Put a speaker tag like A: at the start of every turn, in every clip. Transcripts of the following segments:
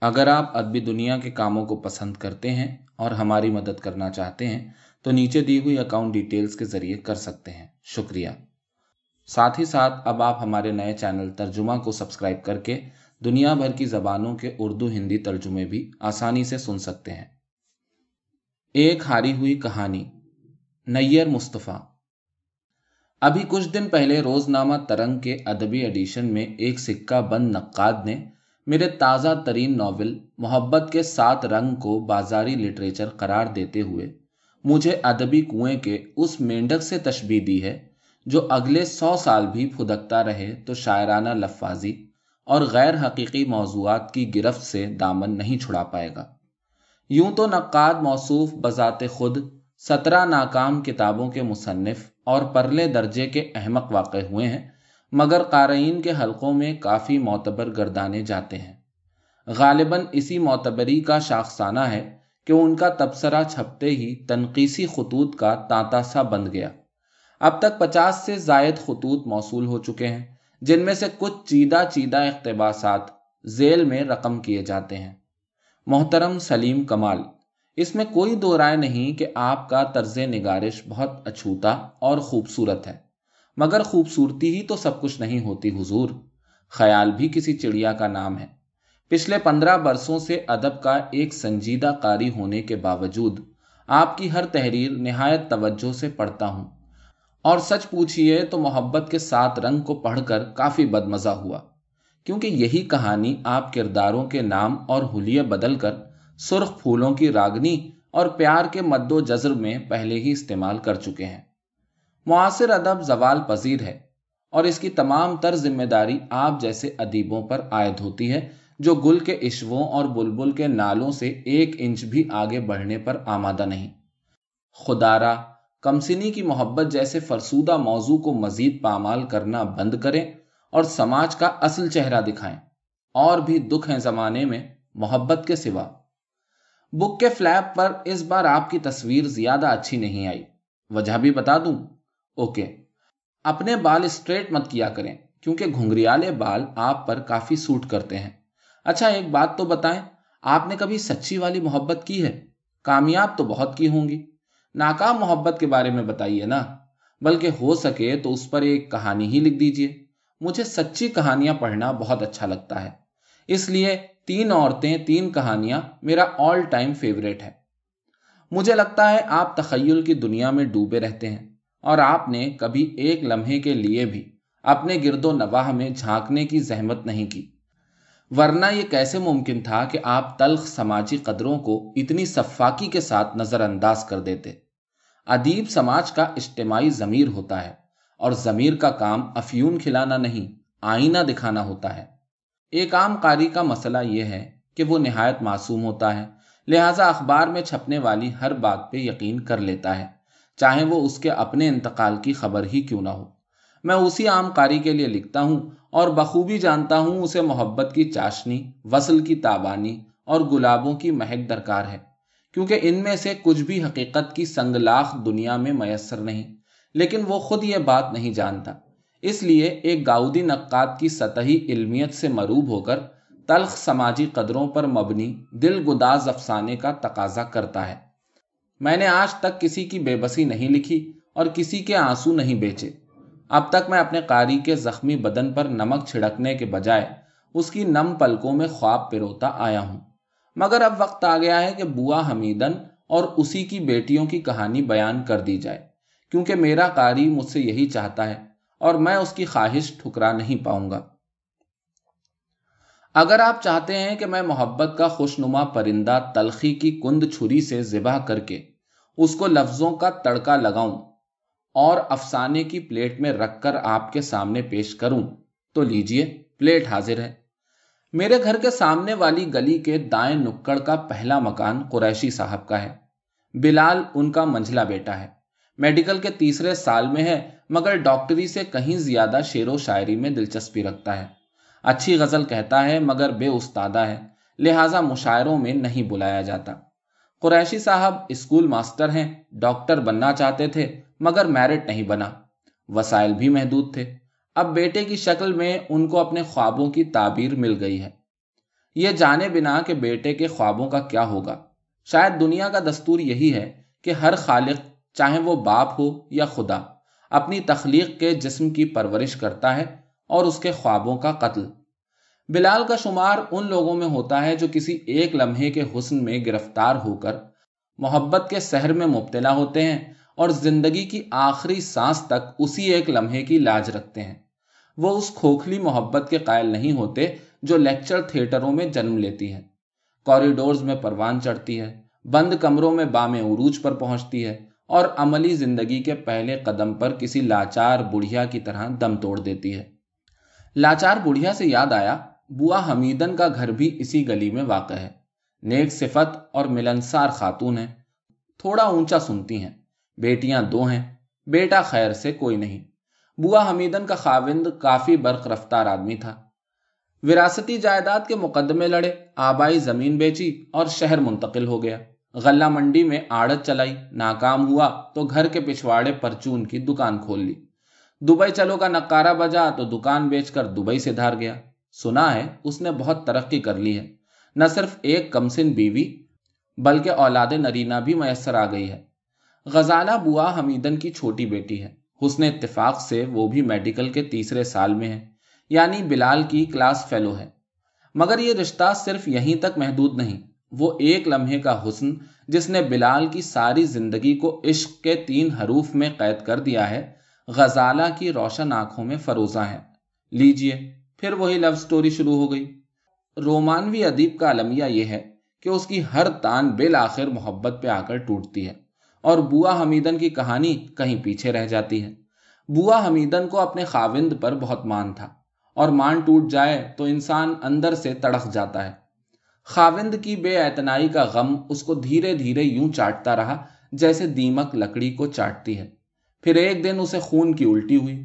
A: اگر آپ ادبی دنیا کے کاموں کو پسند کرتے ہیں اور ہماری مدد کرنا چاہتے ہیں، تو نیچے دی ہوئی اکاؤنٹ ڈیٹیلز کے ذریعے کر سکتے ہیں۔ شکریہ۔ ساتھ ہی ساتھ، اب آپ ہمارے نئے چینل ترجمہ کو سبسکرائب کر کے دنیا بھر کی زبانوں کے اردو ہندی ترجمے بھی آسانی سے سن سکتے ہیں۔ ایک ہاری ہوئی کہانی، نیر مصطفیٰ۔ ابھی کچھ دن پہلے روزنامہ ترنگ کے ادبی ایڈیشن میں ایک سکہ بند نقاد نے میرے تازہ ترین ناول محبت کے سات رنگ کو بازاری لٹریچر قرار دیتے ہوئے مجھے ادبی کنویں کے اس مینڈک سے تشبیح دی ہے جو اگلے سو سال بھی پھدکتا رہے تو شاعرانہ لفاظی اور غیر حقیقی موضوعات کی گرفت سے دامن نہیں چھڑا پائے گا۔ یوں تو نقاد موصوف بذات خود، سترہ ناکام کتابوں کے مصنف اور پرلے درجے کے احمق واقع ہوئے ہیں مگر قارئین کے حلقوں میں کافی معتبر گردانے جاتے ہیں۔ غالباً اسی معتبری کا شاخسانہ ہے کہ ان کا تبصرہ چھپتے ہی تنقیسی خطوط کا تانتا سا بند گیا۔ اب تک پچاس سے زائد خطوط موصول ہو چکے ہیں، جن میں سے کچھ چیدہ چیدہ اقتباسات ذیل میں رقم کیے جاتے ہیں۔ محترم سلیم کمال، اس میں کوئی دو رائے نہیں کہ آپ کا طرز نگارش بہت اچھوتا اور خوبصورت ہے۔ مگر خوبصورتی ہی تو سب کچھ نہیں ہوتی حضور۔ خیال بھی کسی چڑیا کا نام ہے۔ پچھلے پندرہ برسوں سے ادب کا ایک سنجیدہ قاری ہونے کے باوجود آپ کی ہر تحریر نہایت توجہ سے پڑھتا ہوں۔ اور سچ پوچھئے تو محبت کے سات رنگ کو پڑھ کر کافی بد مزہ ہوا۔ کیونکہ یہی کہانی آپ کرداروں کے نام اور حلیے بدل کر سرخ پھولوں کی راگنی اور پیار کے مد و جذر میں پہلے ہی استعمال کر چکے ہیں۔ معاصر ادب زوال پذیر ہے اور اس کی تمام تر ذمہ داری آپ جیسے ادیبوں پر عائد ہوتی ہے، جو گل کے عشووں اور بلبل کے نالوں سے ایک انچ بھی آگے بڑھنے پر آمادہ نہیں۔ خدارا کمسنی کی محبت جیسے فرسودہ موضوع کو مزید پامال کرنا بند کریں اور سماج کا اصل چہرہ دکھائیں۔ اور بھی دکھ ہیں زمانے میں محبت کے سوا۔ بک کے فلیپ پر اس بار آپ کی تصویر زیادہ اچھی نہیں آئی۔ وجہ بھی بتا دوں۔ اوکے۔ اپنے بال اسٹریٹ مت کیا کریں، کیونکہ گھنگریالے بال آپ پر کافی سوٹ کرتے ہیں۔ اچھا ایک بات تو بتائیں، آپ نے کبھی سچی والی محبت کی ہے؟ کامیاب تو بہت کی ہوں گی۔ ناکام محبت کے بارے میں بتائیے نا۔ بلکہ ہو سکے تو اس پر ایک کہانی ہی لکھ دیجیے مجھے سچی کہانیاں پڑھنا بہت اچھا لگتا ہے۔ اس لیے تین عورتیں، تین کہانیاں میرا آل ٹائم فیوریٹ ہے۔ مجھے لگتا ہے آپ تخیل کی دنیا میں ڈوبے رہتے ہیں۔ اور آپ نے کبھی ایک لمحے کے لیے بھی اپنے گرد و نواح میں جھانکنے کی زحمت نہیں کی۔ ورنہ یہ کیسے ممکن تھا کہ آپ تلخ سماجی قدروں کو اتنی صفاقی کے ساتھ نظر انداز کر دیتے؟ ادیب سماج کا اجتماعی ضمیر ہوتا ہے اور ضمیر کا کام افیون کھلانا نہیں، آئینہ دکھانا ہوتا ہے۔ ایک عام قاری کا مسئلہ یہ ہے کہ وہ نہایت معصوم ہوتا ہے، لہذا اخبار میں چھپنے والی ہر بات پہ یقین کر لیتا ہے۔ چاہے وہ اس کے اپنے انتقال کی خبر ہی کیوں نہ ہو۔ میں اسی عام قاری کے لیے لکھتا ہوں اور بخوبی جانتا ہوں اسے محبت کی چاشنی، وصل کی تابانی اور گلابوں کی مہک درکار ہے، کیونکہ ان میں سے کچھ بھی حقیقت کی سنگلاخ دنیا میں میسر نہیں، لیکن وہ خود یہ بات نہیں جانتا۔ اس لیے ایک گاؤدی نقاد کی سطحی علمیت سے مروب ہو کر تلخ سماجی قدروں پر مبنی دل گداز افسانے کا تقاضا کرتا ہے۔ میں نے آج تک کسی کی بے بسی نہیں لکھی اور کسی کے آنسو نہیں بیچے۔ اب تک میں اپنے قاری کے زخمی بدن پر نمک چھڑکنے کے بجائے اس کی نم پلکوں میں خواب پروتا آیا ہوں۔ مگر اب وقت آ گیا ہے کہ بوا حمیدن اور اسی کی بیٹیوں کی کہانی بیان کر دی جائے، کیونکہ میرا قاری مجھ سے یہی چاہتا ہے اور میں اس کی خواہش ٹھکرا نہیں پاؤں گا۔ اگر آپ چاہتے ہیں کہ میں محبت کا خوشنما پرندہ تلخی کی کند چھری سے ذبح کر کے اس کو لفظوں کا تڑکا لگاؤں اور افسانے کی پلیٹ میں رکھ کر آپ کے سامنے پیش کروں، تو لیجیے، پلیٹ حاضر ہے۔ میرے گھر کے سامنے والی گلی کے دائیں نکڑ کا پہلا مکان قریشی صاحب کا ہے۔ بلال ان کا منجلا بیٹا ہے۔ میڈیکل کے تیسرے سال میں ہے، مگر ڈاکٹری سے کہیں زیادہ شعر و شاعری میں دلچسپی رکھتا ہے۔ اچھی غزل کہتا ہے مگر بے استادہ ہے، لہذا مشاعروں میں نہیں بلایا جاتا۔ قریشی صاحب اسکول ماسٹر ہیں، ڈاکٹر بننا چاہتے تھے، مگر میرٹ نہیں بنا۔ وسائل بھی محدود تھے۔ اب بیٹے کی شکل میں ان کو اپنے خوابوں کی تعبیر مل گئی ہے۔ یہ جانے بنا کہ بیٹے کے خوابوں کا کیا ہوگا۔ شاید دنیا کا دستور یہی ہے کہ ہر خالق، چاہے وہ باپ ہو یا خدا، اپنی تخلیق کے جسم کی پرورش کرتا ہے۔ اور اس کے خوابوں کا قتل۔ بلال کا شمار ان لوگوں میں ہوتا ہے جو کسی ایک لمحے کے حسن میں گرفتار ہو کر محبت کے سحر میں مبتلا ہوتے ہیں اور زندگی کی آخری سانس تک اسی ایک لمحے کی لاج رکھتے ہیں۔ وہ اس کھوکھلی محبت کے قائل نہیں ہوتے جو لیکچر تھیٹروں میں جنم لیتی ہے۔ کوریڈورز میں پروان چڑھتی ہے، بند کمروں میں بام عروج پر پہنچتی ہے اور عملی زندگی کے پہلے قدم پر کسی لاچار بڑھیا کی طرح دم توڑ دیتی ہے۔ لاچار بڑھیا سے یاد آیا، بوا حمیدن کا گھر بھی اسی گلی میں واقع ہے۔ نیک صفت اور ملنسار خاتون ہے تھوڑا اونچا سنتی ہیں۔ بیٹیاں دو ہیں، بیٹا خیر سے کوئی نہیں۔ بوا حمیدن کا خاوند کافی برق رفتار آدمی تھا۔ وراثتی جائیداد کے مقدمے لڑے، آبائی زمین بیچی اور شہر منتقل ہو گیا۔ غلہ منڈی میں آڑت چلائی، ناکام ہوا تو گھر کے پچھواڑے پرچون کی دکان کھول لی۔ دبئی چلو کا نکارا بجا تو دکان بیچ کر دبئی سے دھار گیا۔ سنا ہے اس نے بہت ترقی کر لی ہے۔ نہ صرف ایک کمسن بیوی بلکہ اولاد نرینا بھی میسر آ گئی ہے۔ غزالہ بوا حمیدن کی چھوٹی بیٹی ہے۔ حسن اتفاق سے وہ بھی میڈیکل کے تیسرے سال میں ہے۔ یعنی بلال کی کلاس فیلو ہے۔ مگر یہ رشتہ صرف یہیں تک محدود نہیں، وہ ایک لمحے کا حسن جس نے بلال کی ساری زندگی کو عشق کے تین حروف میں قید کر دیا ہے۔ غزالہ کی روشن آنکھوں میں فروزہ ہے لیجیے، پھر وہی لو سٹوری شروع ہو گئی۔ رومانوی ادیب کا المیہ یہ ہے کہ اس کی ہر تان بالآخر محبت پہ آ کر ٹوٹتی ہے اور بوا حمیدن کی کہانی کہیں پیچھے رہ جاتی ہے۔ بوا حمیدن کو اپنے خاوند پر بہت مان تھا اور مان ٹوٹ جائے تو انسان اندر سے تڑخ جاتا ہے۔ خاوند کی بے اعتنائی کا غم اس کو دھیرے دھیرے یوں چاٹتا رہا جیسے دیمک لکڑی کو چاٹتی ہے۔ پھر ایک دن اسے خون کی الٹی ہوئی۔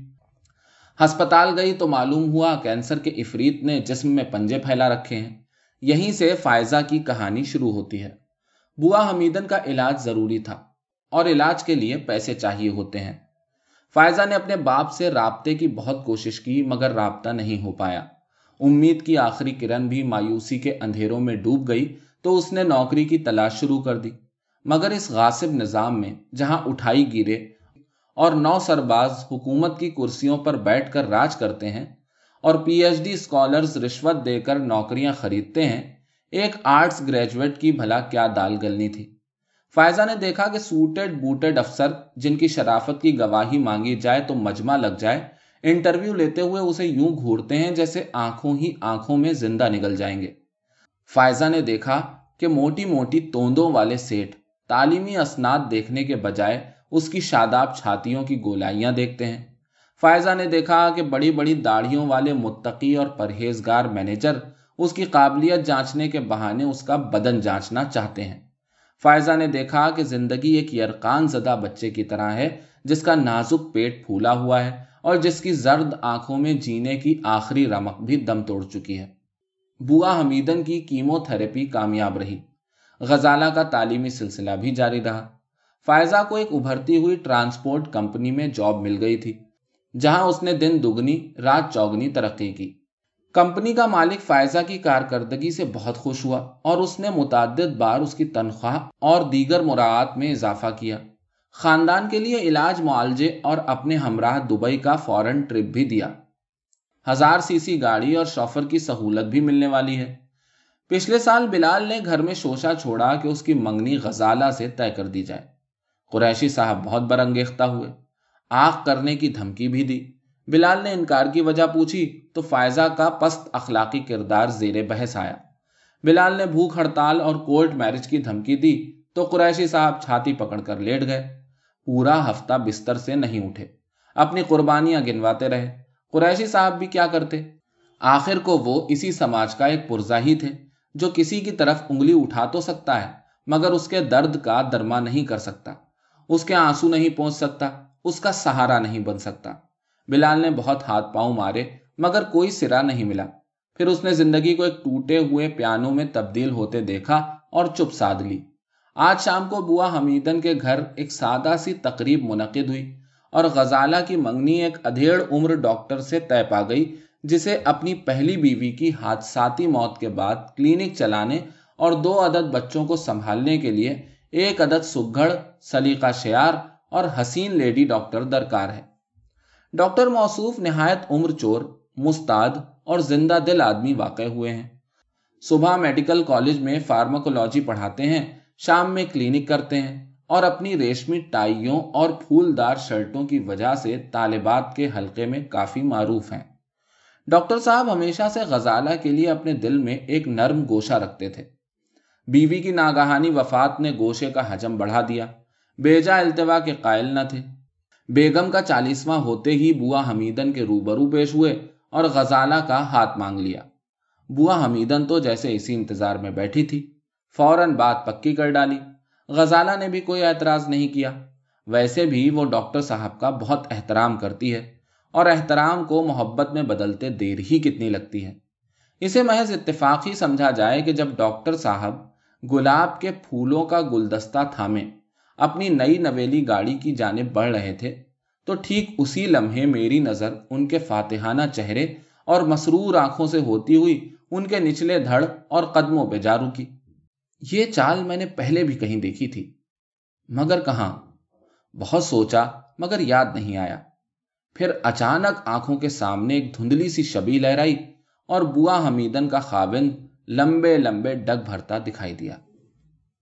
A: ہسپتال گئی تو معلوم ہوا کینسر کے افریت نے جسم میں پنجے پھیلا رکھے ہیں۔ یہیں سے فائزہ کی کہانی شروع ہوتی ہے۔ بوا حمیدن کا علاج ضروری تھا اور علاج کے لیے پیسے چاہیے ہوتے ہیں۔ فائزہ نے اپنے باپ سے رابطے کی بہت کوشش کی مگر رابطہ نہیں ہو پایا۔ امید کی آخری کرن بھی مایوسی کے اندھیروں میں ڈوب گئی تو اس نے نوکری کی تلاش شروع کر دی۔ مگر اس غاصب نظام میں جہاں اٹھائی گیرے اور نو سرباز حکومت کی کرسیوں پر بیٹھ کر راج کرتے ہیں اور پی ایچ ڈی اسکالرز رشوت دے کر نوکریاں خریدتے ہیں، ایک آرٹس گریجویٹ کی بھلا کیا دال گلنی تھی۔ فائزہ نے دیکھا کہ سوٹڈ بوٹڈ افسر جن کی شرافت کی گواہی مانگی جائے تو مجمع لگ جائے۔ انٹرویو لیتے ہوئے اسے یوں گھورتے ہیں جیسے آنکھوں ہی آنکھوں میں زندہ نکل جائیں گے۔ فائزہ نے دیکھا کہ موٹی موٹی توندوں والے سیٹ تعلیمی اسناد دیکھنے کے بجائے اس کی شاداب چھاتیوں کی گولائیاں دیکھتے ہیں۔ فائزہ نے دیکھا کہ بڑی بڑی داڑھیوں والے متقی اور پرہیزگار مینیجر اس کی قابلیت جانچنے کے بہانے اس کا بدن جانچنا چاہتے ہیں۔ فائزہ نے دیکھا کہ زندگی ایک یرقان زدہ بچے کی طرح ہے، جس کا نازک پیٹ پھولا ہوا ہے اور جس کی زرد آنکھوں میں جینے کی آخری رمق بھی دم توڑ چکی ہے۔ بوا حمیدن کی کیمو تھراپی کامیاب رہی۔ غزالہ کا تعلیمی سلسلہ بھی جاری رہا۔ فائزہ کو ایک ابھرتی ہوئی ٹرانسپورٹ کمپنی میں جاب مل گئی تھی، جہاں اس نے دن دگنی، رات چوگنی ترقی کی۔ کمپنی کا مالک فائزہ کی کارکردگی سے بہت خوش ہوا اور اس نے متعدد بار اس کی تنخواہ اور دیگر مراعات میں اضافہ کیا۔ خاندان کے لیے علاج معالجے اور اپنے ہمراہ دبئی کا فورن ٹرپ بھی دیا۔ ہزار سی سی گاڑی اور شوفر کی سہولت بھی ملنے والی ہے۔ پچھلے سال بلال نے گھر میں شوشا چھوڑا کہ اس کی منگنی غزالہ سے طے کر دی جائے۔ قریشی صاحب بہت برنگیختہ ہوئے۔ آخ کرنے کی دھمکی بھی دی۔ بلال نے انکار کی وجہ پوچھی تو فائزہ کا پست اخلاقی کردار زیر بحث آیا۔ بلال نے بھوک ہڑتال اور کورٹ میرج کی دھمکی دی تو قریشی صاحب چھاتی پکڑ کر لیٹ گئے۔ پورا ہفتہ بستر سے نہیں اٹھے۔ اپنی قربانیاں گنواتے رہے۔ قریشی صاحب بھی کیا کرتے؟ آخر کو وہ اسی سماج کا ایک پرزا ہی تھے جو کسی کی طرف انگلی اٹھا تو سکتا ہے، مگر اس کے درد کا درما نہیں کر سکتا۔ اس کے آنسو نہیں پہنچ سکتا، اس کا سہارا نہیں بن سکتا۔ بلال نے بہت ہاتھ پاؤں مارے، مگر کوئی سرا نہیں ملا۔ پھر اس نے زندگی کو ایک ٹوٹے ہوئے پیانو میں تبدیل ہوتے دیکھا اور چپ ساد لی۔ آج شام کو بوا حمیدن کے گھر ایک سادہ سی تقریب منعقد ہوئی اور غزالہ کی منگنی ایک ادھیڑ عمر ڈاکٹر سے طے پا گئی، جسے اپنی پہلی بیوی کی حادثاتی موت کے بعد کلینک چلانے اور دو عدد بچوں کو سنبھالنے کے لیے ایک عدد سگڑ سلیقہ شیار اور حسین لیڈی ڈاکٹر درکار ہے۔ ڈاکٹر موصوف نہایت عمر چور مستاد اور زندہ دل آدمی واقع ہوئے ہیں۔ صبح میڈیکل کالج میں فارماکولوجی پڑھاتے ہیں، شام میں کلینک کرتے ہیں اور اپنی ریشمی ٹائیوں اور پھولدار شرٹوں کی وجہ سے طالبات کے حلقے میں کافی معروف ہیں۔ ڈاکٹر صاحب ہمیشہ سے غزالہ کے لیے اپنے دل میں ایک نرم گوشہ رکھتے تھے۔ بیوی کی ناگہانی وفات نے گوشے کا حجم بڑھا دیا۔ بیجا التوا کے قائل نہ تھے۔ بیگم کا چالیسواں ہوتے ہی بوا حمیدن کے روبرو پیش ہوئے اور غزالہ کا ہاتھ مانگ لیا۔ بوا حمیدن تو جیسے اسی انتظار میں بیٹھی تھی، فوراً بات پکی کر ڈالی۔ غزالہ نے بھی کوئی اعتراض نہیں کیا۔ ویسے بھی وہ ڈاکٹر صاحب کا بہت احترام کرتی ہے اور احترام کو محبت میں بدلتے دیر ہی کتنی لگتی ہے۔ اسے محض اتفاقی سمجھا جائے کہ جب ڈاکٹر صاحب گلاب کے پھولوں کا گلدستہ تھامے، اپنی نئی نویلی گاڑی کی جانب بڑھ رہے تھے۔ تو ٹھیک اسی لمحے میری نظر ان کے فاتحانہ چہرے اور مسرور آنکھوں سے ہوتی ہوئی ان کے نچلے دھڑ اور قدموں پہ جا رکی یہ چال میں نے پہلے بھی کہیں دیکھی تھی۔ مگر کہاں؟ بہت سوچا، مگر یاد نہیں آیا۔ پھر اچانک آنکھوں کے سامنے ایک دھندلی سی شبی لہرائی اور بوا حمیدن کا خاوند لمبے لمبے ڈگ بھرتا دکھائی دیا۔